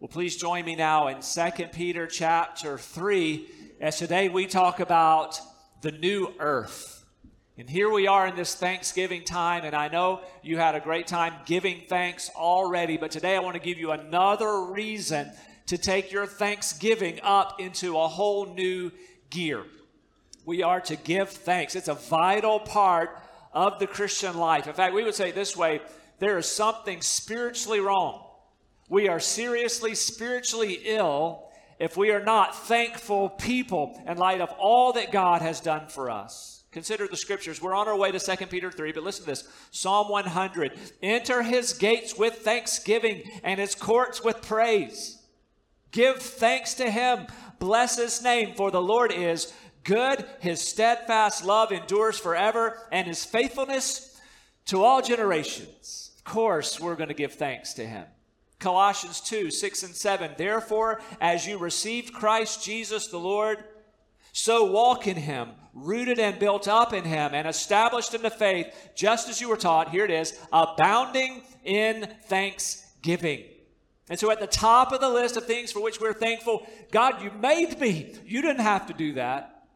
Well, please join me now in 2 Peter chapter 3 as today we talk about the new earth. And here we are in this Thanksgiving time, and I know you had a great time giving thanks already, but today I want to give you another reason to take your Thanksgiving up into a whole new gear. We are to give thanks, it's a vital part of the Christian life. In fact, we would say this way there is something spiritually wrong we are seriously spiritually ill if we are not thankful people in light of all that God has done for us. Consider the scriptures. We're on our way to 2 Peter 3, but listen to this Psalm 100 Enter his gates with thanksgiving and his courts with praise. Give thanks to him. Bless his name, for the Lord is good. His steadfast love endures forever, and his faithfulness to all generations. Of course, we're going to give thanks to him. Colossians 2 6 and 7. Therefore, as you received Christ Jesus the Lord, so walk in him, rooted and built up in him, and established in the faith, just as you were taught. Here it is, abounding in thanksgiving. And so, at the top of the list of things for which we're thankful, God, you made me. You didn't have to do that.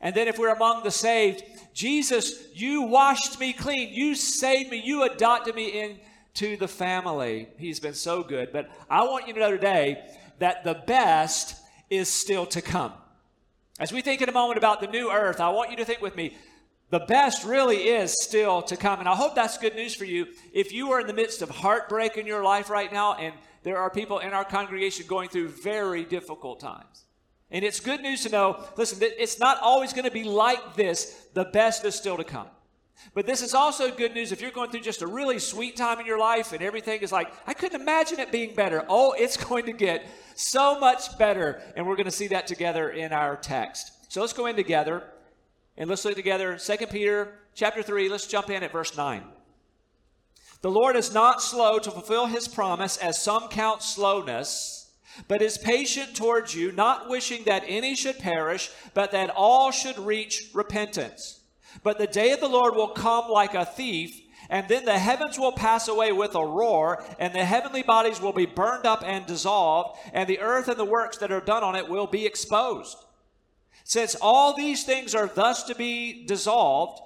And then, if we're among the saved, Jesus, you washed me clean. You saved me. You adopted me in to the family. He's been so good. But I want you to know today that the best is still to come. As we think in a moment about the new earth, I want you to think with me the best really is still to come. And I hope that's good news for you. If you are in the midst of heartbreak in your life right now, and there are people in our congregation going through very difficult times. And it's good news to know listen, it's not always going to be like this. The best is still to come. But this is also good news if you're going through just a really sweet time in your life and everything is like, I couldn't imagine it being better. Oh, it's going to get so much better. And we're going to see that together in our text. So let's go in together and let's look together. 2 Peter chapter 3, let's jump in at verse 9. The Lord is not slow to fulfill his promise, as some count slowness, but is patient towards you, not wishing that any should perish, but that all should reach repentance. But the day of the Lord will come like a thief, and then the heavens will pass away with a roar, and the heavenly bodies will be burned up and dissolved, and the earth and the works that are done on it will be exposed. Since all these things are thus to be dissolved,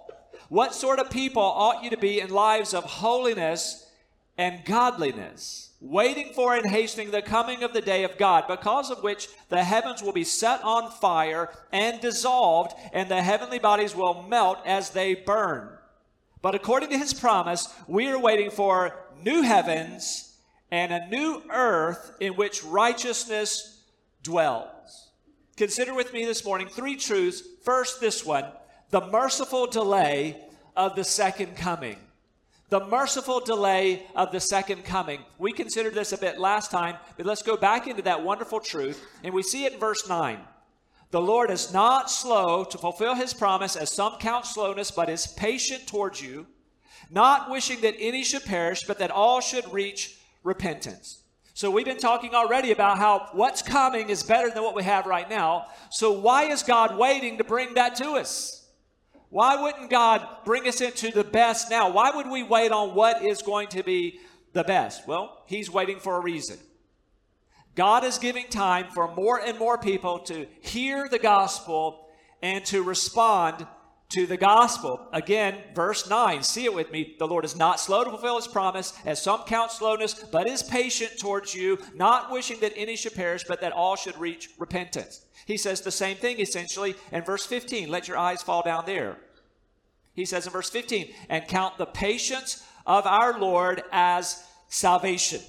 what sort of people ought you to be in lives of holiness and godliness? Waiting for and hastening the coming of the day of God, because of which the heavens will be set on fire and dissolved, and the heavenly bodies will melt as they burn. But according to his promise, we are waiting for new heavens and a new earth in which righteousness dwells. Consider with me this morning three truths. First, this one the merciful delay of the second coming the merciful delay of the second coming. We considered this a bit last time, but let's go back into that wonderful truth. And we see it in verse 9. The Lord is not slow to fulfill his promise, as some count slowness, but is patient towards you, not wishing that any should perish, but that all should reach repentance. So we've been talking already about how what's coming is better than what we have right now. So why is God waiting to bring that to us? Why wouldn't God bring us into the best now? Why would we wait on what is going to be the best? Well, He's waiting for a reason. God is giving time for more and more people to hear the gospel and to respond to the gospel. Again, verse 9, see it with me. The Lord is not slow to fulfill his promise, as some count slowness, but is patient towards you, not wishing that any should perish, but that all should reach repentance. He says the same thing essentially in verse 15. Let your eyes fall down there. He says in verse 15, and count the patience of our Lord as salvation.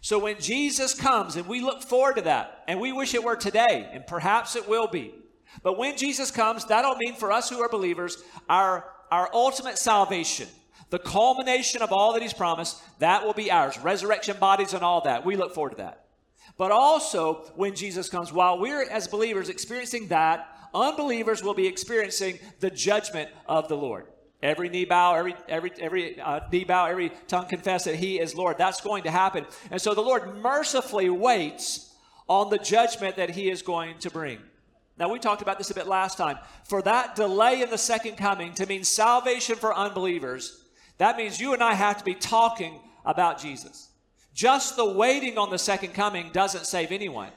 So when Jesus comes, and we look forward to that, and we wish it were today, and perhaps it will be. But when Jesus comes, that'll mean for us who are believers, our, our ultimate salvation, the culmination of all that He's promised, that will be ours. Resurrection bodies and all that. We look forward to that. But also, when Jesus comes, while we're as believers experiencing that, unbelievers will be experiencing the judgment of the Lord. Every knee bow, every every every uh, knee bow, every tongue confess that He is Lord. That's going to happen, and so the Lord mercifully waits on the judgment that He is going to bring. Now we talked about this a bit last time. For that delay in the second coming to mean salvation for unbelievers, that means you and I have to be talking about Jesus. Just the waiting on the second coming doesn't save anyone.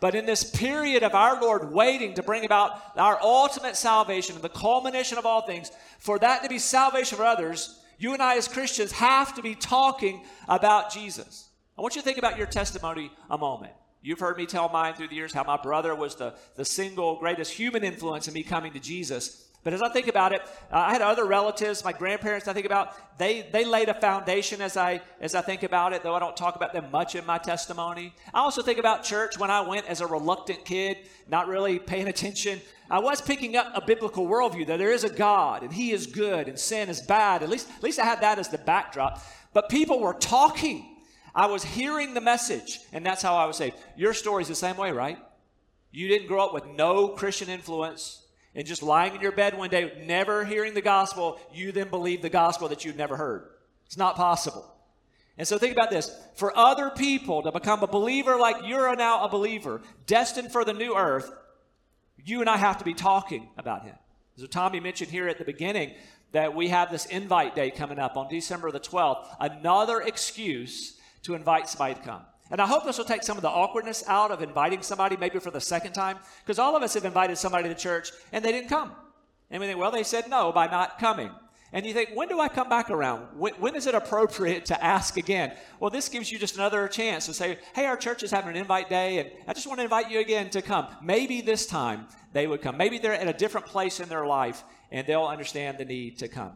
But in this period of our Lord waiting to bring about our ultimate salvation, and the culmination of all things, for that to be salvation for others, you and I as Christians have to be talking about Jesus. I want you to think about your testimony a moment. You've heard me tell mine through the years how my brother was the, the single greatest human influence in me coming to Jesus. But as I think about it, uh, I had other relatives, my grandparents. I think about they they laid a foundation as I as I think about it. Though I don't talk about them much in my testimony. I also think about church when I went as a reluctant kid, not really paying attention. I was picking up a biblical worldview that there is a God and He is good and sin is bad. At least at least I had that as the backdrop. But people were talking. I was hearing the message, and that's how I was saved. Your story's the same way, right? You didn't grow up with no Christian influence and just lying in your bed one day, never hearing the gospel, you then believe the gospel that you've never heard. It's not possible. And so think about this. For other people to become a believer like you're now a believer, destined for the new earth, you and I have to be talking about him. So Tommy mentioned here at the beginning that we have this invite day coming up on December the 12th, another excuse to invite somebody to come. And I hope this will take some of the awkwardness out of inviting somebody maybe for the second time, because all of us have invited somebody to church and they didn't come. And we think, well, they said no by not coming. And you think, when do I come back around? When, when is it appropriate to ask again? Well, this gives you just another chance to say, hey, our church is having an invite day, and I just want to invite you again to come. Maybe this time they would come. Maybe they're at a different place in their life, and they'll understand the need to come.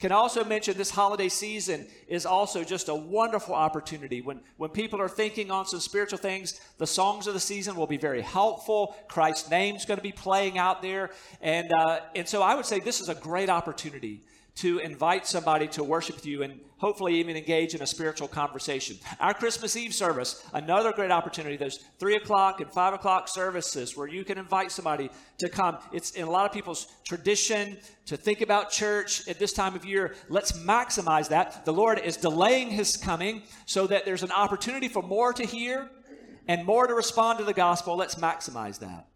Can also mention this holiday season is also just a wonderful opportunity. When, when people are thinking on some spiritual things, the songs of the season will be very helpful. Christ's name is going to be playing out there. And, uh, and so I would say this is a great opportunity to invite somebody to worship with you and hopefully even engage in a spiritual conversation. Our Christmas Eve service, another great opportunity. There's three o'clock and five o'clock services where you can invite somebody to come. It's in a lot of people's tradition to think about church at this time of year. Let's maximize that. The Lord is delaying his coming so that there's an opportunity for more to hear and more to respond to the gospel. Let's maximize that.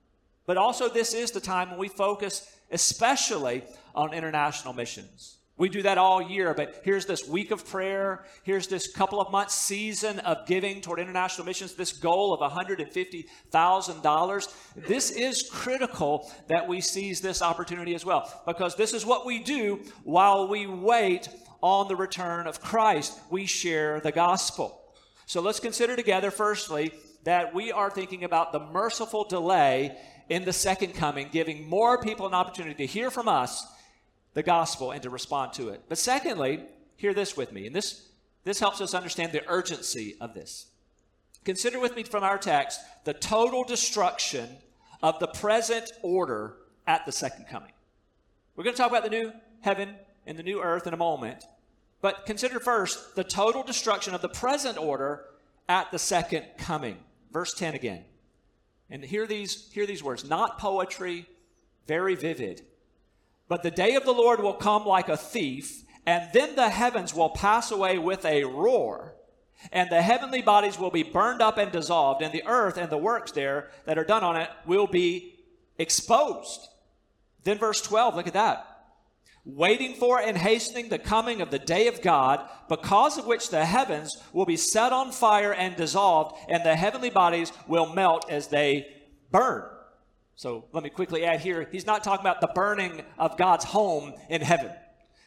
But also, this is the time when we focus especially on international missions. We do that all year, but here's this week of prayer. Here's this couple of months season of giving toward international missions, this goal of $150,000. This is critical that we seize this opportunity as well, because this is what we do while we wait on the return of Christ. We share the gospel. So let's consider together, firstly, that we are thinking about the merciful delay in the second coming, giving more people an opportunity to hear from us the gospel and to respond to it. But secondly, hear this with me, and this, this helps us understand the urgency of this. Consider with me from our text the total destruction of the present order at the second coming. We're going to talk about the new heaven and the new earth in a moment, but consider first the total destruction of the present order at the second coming. Verse 10 again. And hear these, hear these words, not poetry, very vivid. But the day of the Lord will come like a thief, and then the heavens will pass away with a roar, and the heavenly bodies will be burned up and dissolved, and the earth and the works there that are done on it will be exposed. Then, verse 12, look at that. Waiting for and hastening the coming of the day of God, because of which the heavens will be set on fire and dissolved, and the heavenly bodies will melt as they burn. So let me quickly add here he's not talking about the burning of God's home in heaven.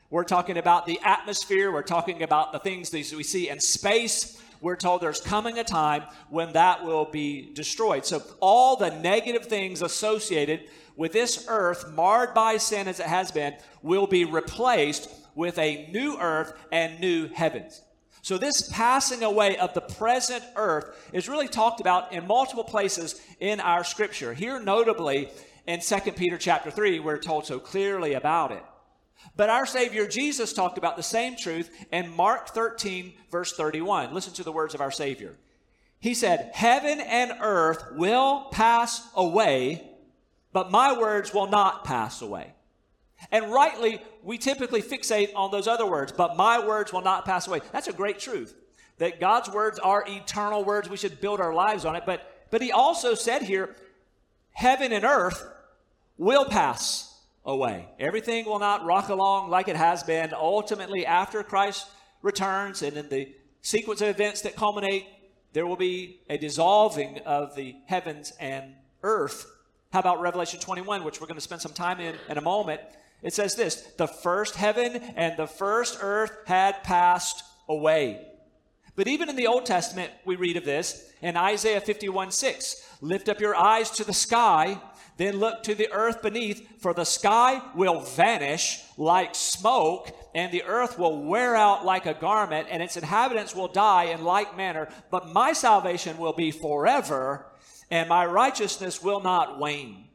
We're talking about the atmosphere, we're talking about the things that we see in space. We're told there's coming a time when that will be destroyed. So, all the negative things associated with this earth, marred by sin as it has been, will be replaced with a new earth and new heavens. So, this passing away of the present earth is really talked about in multiple places in our scripture. Here, notably, in 2 Peter chapter 3, we're told so clearly about it. But our Savior Jesus talked about the same truth in Mark 13, verse 31. Listen to the words of our Savior. He said, Heaven and earth will pass away, but my words will not pass away. And rightly, we typically fixate on those other words, but my words will not pass away. That's a great truth. That God's words are eternal words. We should build our lives on it. But, but he also said here, heaven and earth will pass away. Everything will not rock along like it has been. Ultimately, after Christ returns and in the sequence of events that culminate, there will be a dissolving of the heavens and earth. How about Revelation 21, which we're going to spend some time in in a moment? It says this The first heaven and the first earth had passed away. But even in the Old Testament, we read of this in Isaiah 51 6. Lift up your eyes to the sky, then look to the earth beneath, for the sky will vanish like smoke, and the earth will wear out like a garment, and its inhabitants will die in like manner. But my salvation will be forever, and my righteousness will not wane.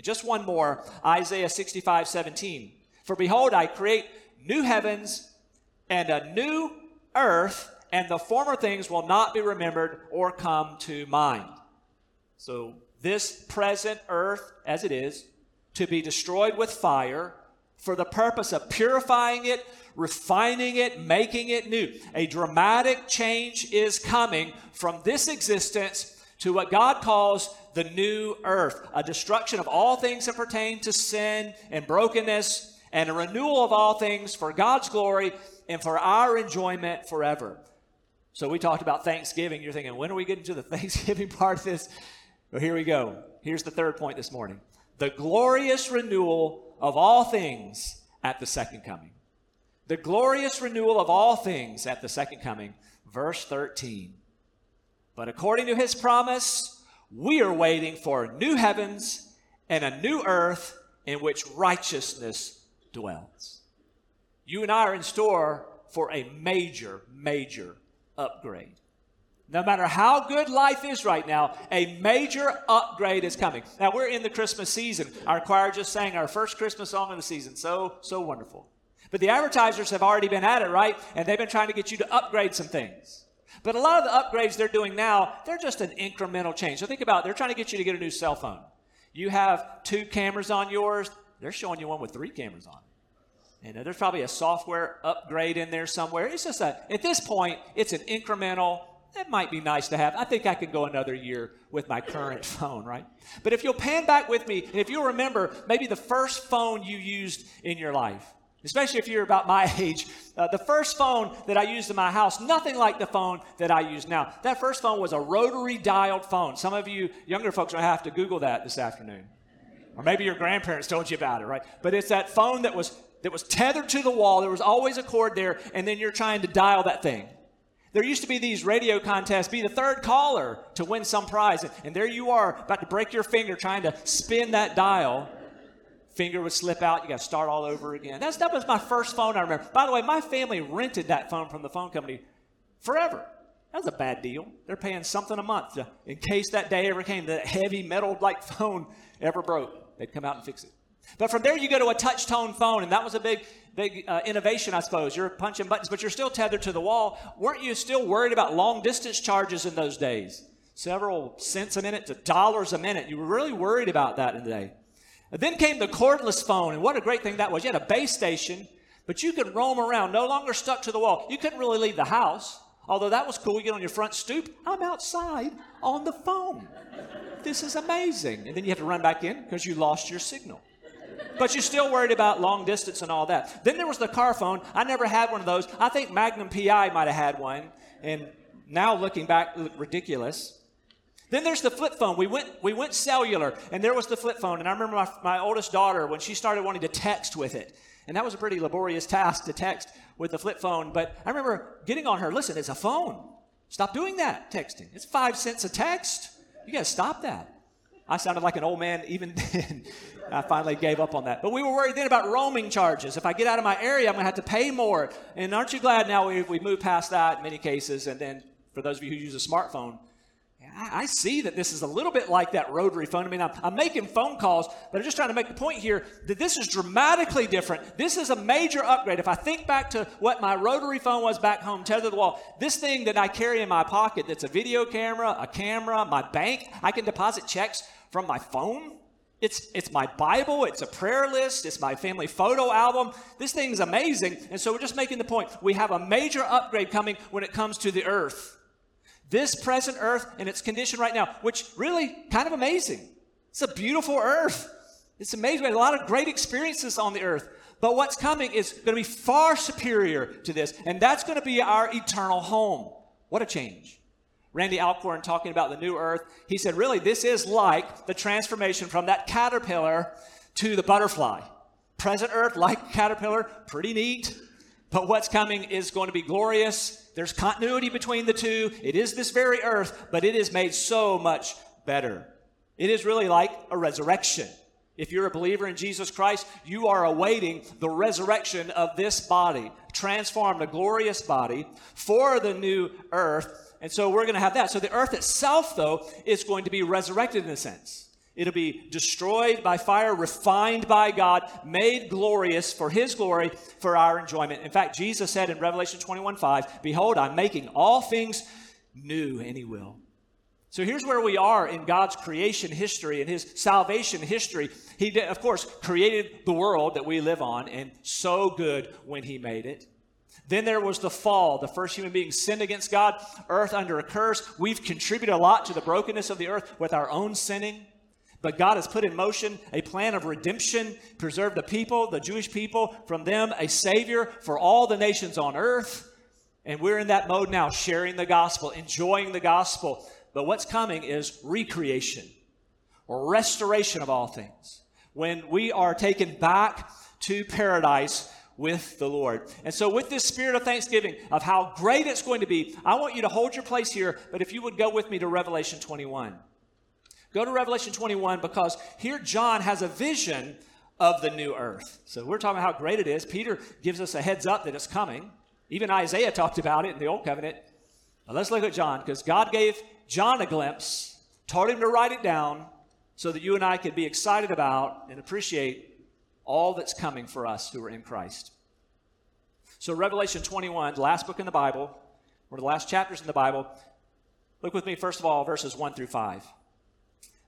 Just one more Isaiah 65 17. For behold, I create new heavens and a new earth, and the former things will not be remembered or come to mind. So, this present earth as it is, to be destroyed with fire for the purpose of purifying it, refining it, making it new. A dramatic change is coming from this existence to what God calls the new earth, a destruction of all things that pertain to sin and brokenness, and a renewal of all things for God's glory and for our enjoyment forever. So we talked about Thanksgiving. You're thinking, when are we getting to the Thanksgiving part of this? Well, here we go. Here's the third point this morning the glorious renewal of all things at the second coming. The glorious renewal of all things at the second coming. Verse 13. But according to his promise, we are waiting for new heavens and a new earth in which righteousness dwells. You and I are in store for a major, major upgrade. No matter how good life is right now, a major upgrade is coming. Now, we're in the Christmas season. Our choir just sang our first Christmas song of the season. So, so wonderful. But the advertisers have already been at it, right? And they've been trying to get you to upgrade some things. But a lot of the upgrades they're doing now, they're just an incremental change. So think about it. They're trying to get you to get a new cell phone. You have two cameras on yours, they're showing you one with three cameras on. And there's probably a software upgrade in there somewhere. It's just a, at this point, it's an incremental that might be nice to have. I think I can go another year with my current phone, right? But if you'll pan back with me, and if you'll remember maybe the first phone you used in your life, especially if you're about my age, uh, the first phone that I used in my house, nothing like the phone that I use now. That first phone was a rotary dialed phone. Some of you younger folks to have to Google that this afternoon. Or maybe your grandparents told you about it, right? But it's that phone that was that was tethered to the wall. There was always a cord there, and then you're trying to dial that thing. There used to be these radio contests, be the third caller to win some prize. And there you are, about to break your finger trying to spin that dial. Finger would slip out. You got to start all over again. That's, that was my first phone I remember. By the way, my family rented that phone from the phone company forever. That was a bad deal. They're paying something a month to, in case that day ever came, that heavy metal like phone ever broke. They'd come out and fix it. But from there, you go to a touch tone phone, and that was a big, big uh, innovation, I suppose. You're punching buttons, but you're still tethered to the wall. Weren't you still worried about long distance charges in those days? Several cents a minute to dollars a minute. You were really worried about that in the day. Then came the cordless phone, and what a great thing that was. You had a base station, but you could roam around, no longer stuck to the wall. You couldn't really leave the house, although that was cool. You get on your front stoop, I'm outside on the phone. This is amazing. And then you have to run back in because you lost your signal but you're still worried about long distance and all that. Then there was the car phone. I never had one of those. I think Magnum PI might have had one, and now looking back, ridiculous. Then there's the flip phone. We went, we went cellular, and there was the flip phone. And I remember my, my oldest daughter when she started wanting to text with it. And that was a pretty laborious task to text with the flip phone. But I remember getting on her listen, it's a phone. Stop doing that, texting. It's five cents a text. You got to stop that. I sounded like an old man even then. I finally gave up on that. But we were worried then about roaming charges. If I get out of my area, I'm going to have to pay more. And aren't you glad now we've, we've moved past that in many cases? And then for those of you who use a smartphone, I, see that this is a little bit like that rotary phone. I mean, I'm, I'm, making phone calls, but I'm just trying to make the point here that this is dramatically different. This is a major upgrade. If I think back to what my rotary phone was back home, tethered to the wall, this thing that I carry in my pocket that's a video camera, a camera, my bank, I can deposit checks from my phone. It's, it's my Bible, it's a prayer list, it's my family photo album. This thing is amazing. And so we're just making the point. We have a major upgrade coming when it comes to the earth. This present earth and its condition right now, which really kind of amazing. It's a beautiful earth. It's amazing. We had a lot of great experiences on the earth. But what's coming is going to be far superior to this, and that's going to be our eternal home. What a change. Randy Alcorn talking about the new earth, he said, really, this is like the transformation from that caterpillar to the butterfly. Present earth, like caterpillar, pretty neat. But what's coming is going to be glorious. There's continuity between the two. It is this very earth, but it is made so much better. It is really like a resurrection. If you're a believer in Jesus Christ, you are awaiting the resurrection of this body, transformed, a glorious body for the new earth. And so we're going to have that. So the earth itself, though, is going to be resurrected in a sense. It'll be destroyed by fire, refined by God, made glorious for His glory, for our enjoyment. In fact, Jesus said in Revelation 21 5, Behold, I'm making all things new, and He will. So here's where we are in God's creation history and His salvation history. He, did, of course, created the world that we live on, and so good when He made it. Then there was the fall. The first human being sinned against God, earth under a curse. We've contributed a lot to the brokenness of the earth with our own sinning. But God has put in motion a plan of redemption, preserve the people, the Jewish people, from them, a Savior for all the nations on earth. And we're in that mode now, sharing the gospel, enjoying the gospel. But what's coming is recreation or restoration of all things. When we are taken back to paradise with the Lord. And so, with this spirit of thanksgiving, of how great it's going to be, I want you to hold your place here. But if you would go with me to Revelation 21. Go to Revelation 21 because here John has a vision of the new earth. So, we're talking about how great it is. Peter gives us a heads up that it's coming. Even Isaiah talked about it in the Old Covenant. Let's look at John because God gave John a glimpse, told him to write it down so that you and I could be excited about and appreciate all that's coming for us who are in Christ. So, Revelation 21, the last book in the Bible, one of the last chapters in the Bible. Look with me, first of all, verses 1 through 5.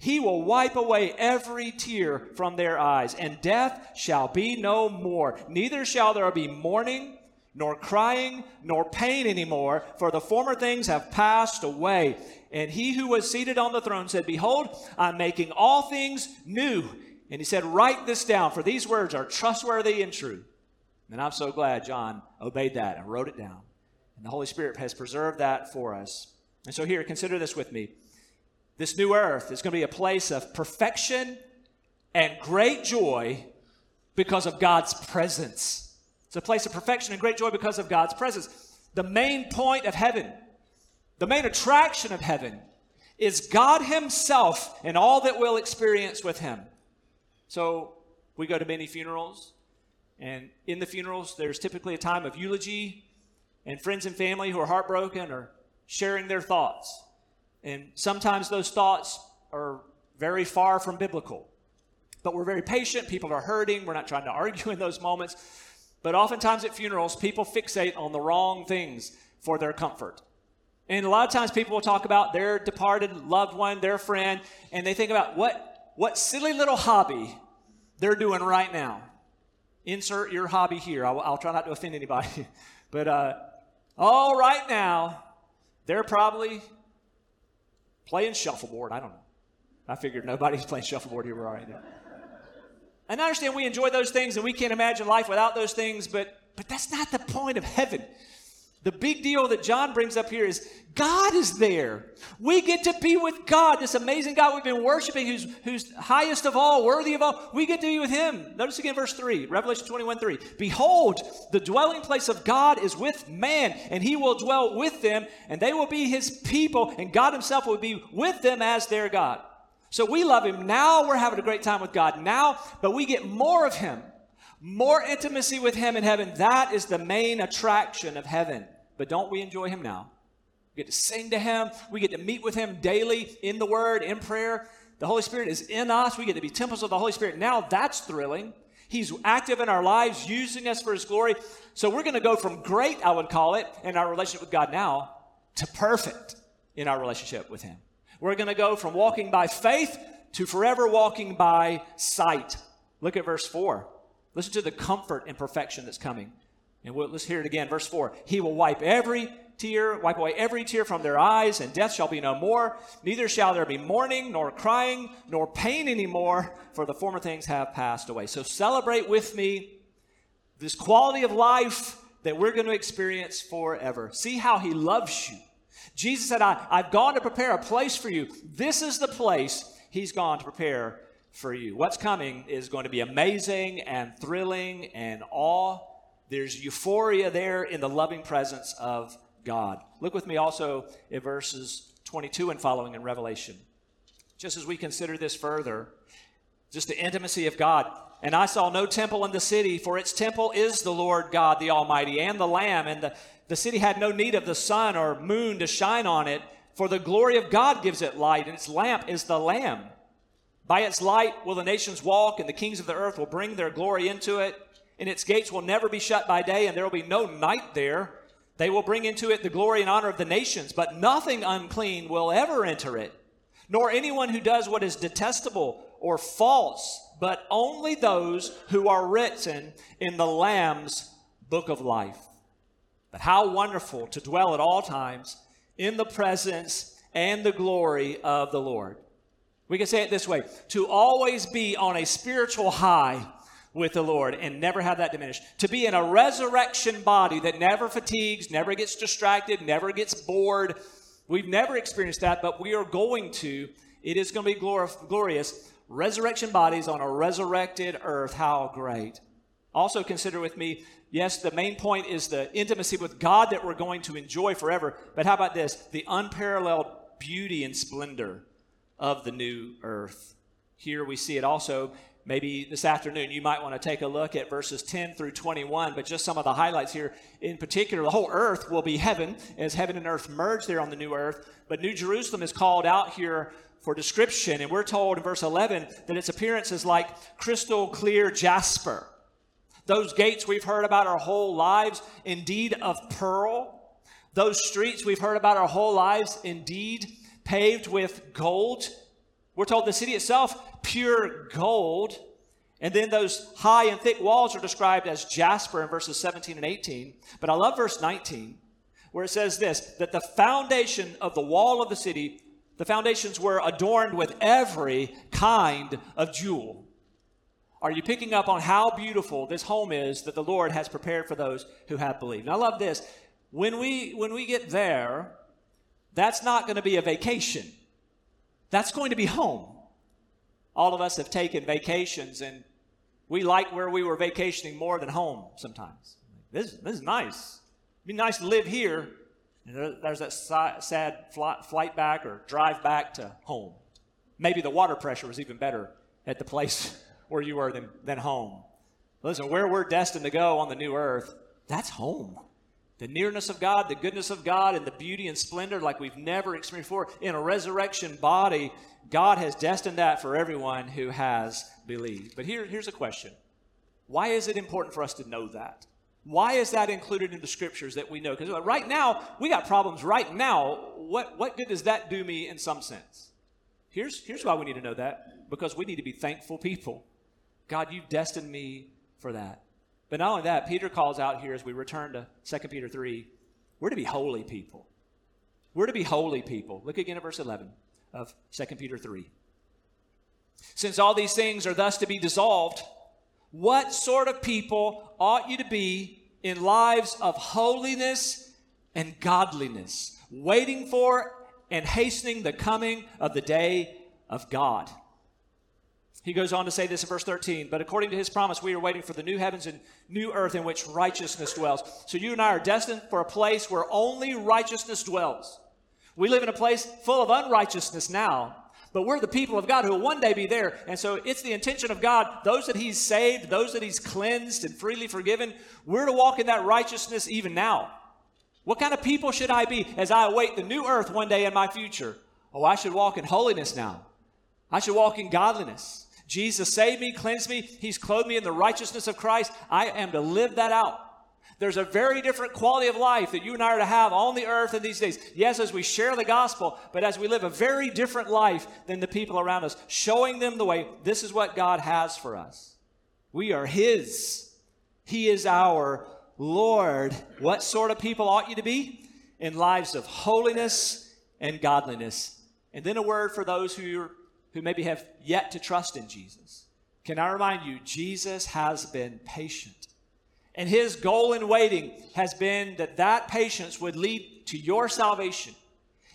He will wipe away every tear from their eyes, and death shall be no more. Neither shall there be mourning, nor crying, nor pain anymore, for the former things have passed away. And he who was seated on the throne said, Behold, I'm making all things new. And he said, Write this down, for these words are trustworthy and true. And I'm so glad John obeyed that and wrote it down. And the Holy Spirit has preserved that for us. And so, here, consider this with me. This new earth is going to be a place of perfection and great joy because of God's presence. It's a place of perfection and great joy because of God's presence. The main point of heaven, the main attraction of heaven, is God Himself and all that we'll experience with Him. So we go to many funerals, and in the funerals, there's typically a time of eulogy, and friends and family who are heartbroken are sharing their thoughts. And sometimes those thoughts are very far from biblical. But we're very patient. People are hurting. We're not trying to argue in those moments. But oftentimes at funerals, people fixate on the wrong things for their comfort. And a lot of times people will talk about their departed loved one, their friend, and they think about what, what silly little hobby they're doing right now. Insert your hobby here. I'll, I'll try not to offend anybody. but, uh, oh, right now, they're probably playing shuffleboard. I don't know. I figured nobody's playing shuffleboard here right now. And I understand we enjoy those things and we can't imagine life without those things, but, but that's not the point of heaven. The big deal that John brings up here is God is there. We get to be with God, this amazing God we've been worshiping, who's, who's highest of all, worthy of all. We get to be with Him. Notice again verse 3, Revelation 21 3. Behold, the dwelling place of God is with man, and He will dwell with them, and they will be His people, and God Himself will be with them as their God. So we love him now. We're having a great time with God now, but we get more of him, more intimacy with him in heaven. That is the main attraction of heaven. But don't we enjoy him now? We get to sing to him. We get to meet with him daily in the word, in prayer. The Holy Spirit is in us. We get to be temples of the Holy Spirit. Now that's thrilling. He's active in our lives, using us for His glory. So we're going to go from great, I would call it, in our relationship with God now to perfect in our relationship with Him. We're going to go from walking by faith to forever walking by sight. Look at verse 4. Listen to the comfort and perfection that's coming. And we'll, let's hear it again. Verse 4 He will wipe every tear, wipe away every tear from their eyes, and death shall be no more. Neither shall there be mourning, nor crying, nor pain anymore, for the former things have passed away. So celebrate with me this quality of life that we're going to experience forever. See how He loves you. Jesus said, I, I've gone to prepare a place for you. This is the place He's gone to prepare for you. What's coming is going to be amazing and thrilling and awe. There's euphoria there in the loving presence of God. Look with me also at verses 22 and following in Revelation. Just as we consider this further, just the intimacy of God. And I saw no temple in the city, for its temple is the Lord God, the Almighty, and the Lamb. And the, the city had no need of the sun or moon to shine on it, for the glory of God gives it light, and its lamp is the Lamb. By its light will the nations walk, and the kings of the earth will bring their glory into it. And its gates will never be shut by day, and there will be no night there. They will bring into it the glory and honor of the nations, but nothing unclean will ever enter it, nor anyone who does what is detestable or false, but only those who are written in the Lamb's book of life. But how wonderful to dwell at all times in the presence and the glory of the Lord. We can say it this way to always be on a spiritual high with the Lord and never have that diminished. To be in a resurrection body that never fatigues, never gets distracted, never gets bored. We've never experienced that, but we are going to. It is going to be glorious. Resurrection bodies on a resurrected earth. How great. Also, consider with me yes, the main point is the intimacy with God that we're going to enjoy forever. But how about this? The unparalleled beauty and splendor of the new earth. Here we see it also. Maybe this afternoon you might want to take a look at verses 10 through 21, but just some of the highlights here. In particular, the whole earth will be heaven as heaven and earth merge there on the new earth. But New Jerusalem is called out here for description, and we're told in verse 11 that its appearance is like crystal clear jasper. Those gates we've heard about our whole lives, indeed of pearl. Those streets we've heard about our whole lives, indeed paved with gold. We're told the city itself, pure gold. And then those high and thick walls are described as jasper in verses 17 and 18. But I love verse 19, where it says this that the foundation of the wall of the city, the foundations were adorned with every kind of jewel. Are you picking up on how beautiful this home is that the Lord has prepared for those who have believed? And I love this. When we when we get there, that's not going to be a vacation. That's going to be home. All of us have taken vacations and we like where we were vacationing more than home sometimes. This, this is nice. It'd be nice to live here. And there's that sad flight back or drive back to home. Maybe the water pressure was even better at the place where you were than, than home. Listen, where we're destined to go on the new earth, that's home the nearness of God, the goodness of God, and the beauty and splendor like we've never experienced before in a resurrection body. God has destined that for everyone who has believed. But here, here's a question Why is it important for us to know that? Why is that included in the scriptures that we know? Because uh, right now, we got problems right now. What, what good does that do me in some sense? Here's, here's why we need to know that because we need to be thankful people. God, you've destined me for that. But not only that, Peter calls out here as we return to 2 Peter 3, we're to be holy people. We're to be holy people. Look again at verse 11 of 2 Peter 3. Since all these things are thus to be dissolved, what sort of people ought you to be in lives of holiness and godliness, waiting for and hastening the coming of the day of God? He goes on to say this in verse 13, but according to his promise, we are waiting for the new heavens and new earth in which righteousness dwells. So you and I are destined for a place where only righteousness dwells. We live in a place full of unrighteousness now, but we're the people of God who will one day be there. And so it's the intention of God, those that he's saved, those that he's cleansed and freely forgiven, we're to walk in that righteousness even now. What kind of people should I be as I await the new earth one day in my future? Oh, I should walk in holiness now. I should walk in godliness. Jesus saved me, cleansed me, He's clothed me in the righteousness of Christ. I am to live that out. There's a very different quality of life that you and I are to have on the earth in these days. Yes, as we share the gospel, but as we live a very different life than the people around us, showing them the way. This is what God has for us. We are His. He is our Lord. What sort of people ought you to be? In lives of holiness and godliness. And then a word for those who, who maybe have yet to trust in Jesus. Can I remind you, Jesus has been patient. And his goal in waiting has been that that patience would lead to your salvation.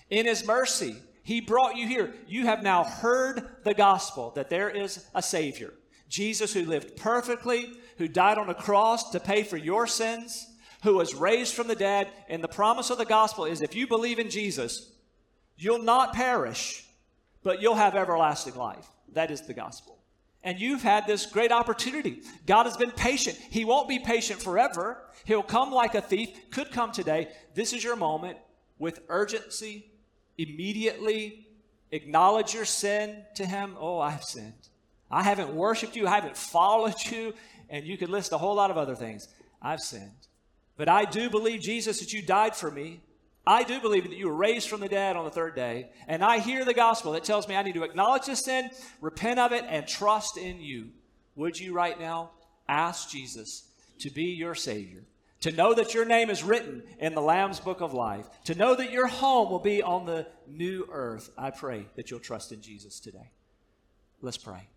In his mercy, he brought you here. You have now heard the gospel that there is a Savior. Jesus, who lived perfectly, who died on a cross to pay for your sins, who was raised from the dead. And the promise of the gospel is if you believe in Jesus, you'll not perish, but you'll have everlasting life. That is the gospel and you've had this great opportunity. God has been patient. He won't be patient forever. He'll come like a thief, could come today. This is your moment with urgency, immediately acknowledge your sin to Him. Oh, I've sinned. I haven't worshiped you, I haven't followed you, and you could list a whole lot of other things. I've sinned. But I do believe, Jesus, that you died for me. I do believe that you were raised from the dead on the third day, and I hear the gospel that tells me I need to acknowledge this sin, repent of it, and trust in you. Would you right now ask Jesus to be your Savior? To know that your name is written in the Lamb's book of life, to know that your home will be on the new earth. I pray that you'll trust in Jesus today. Let's pray.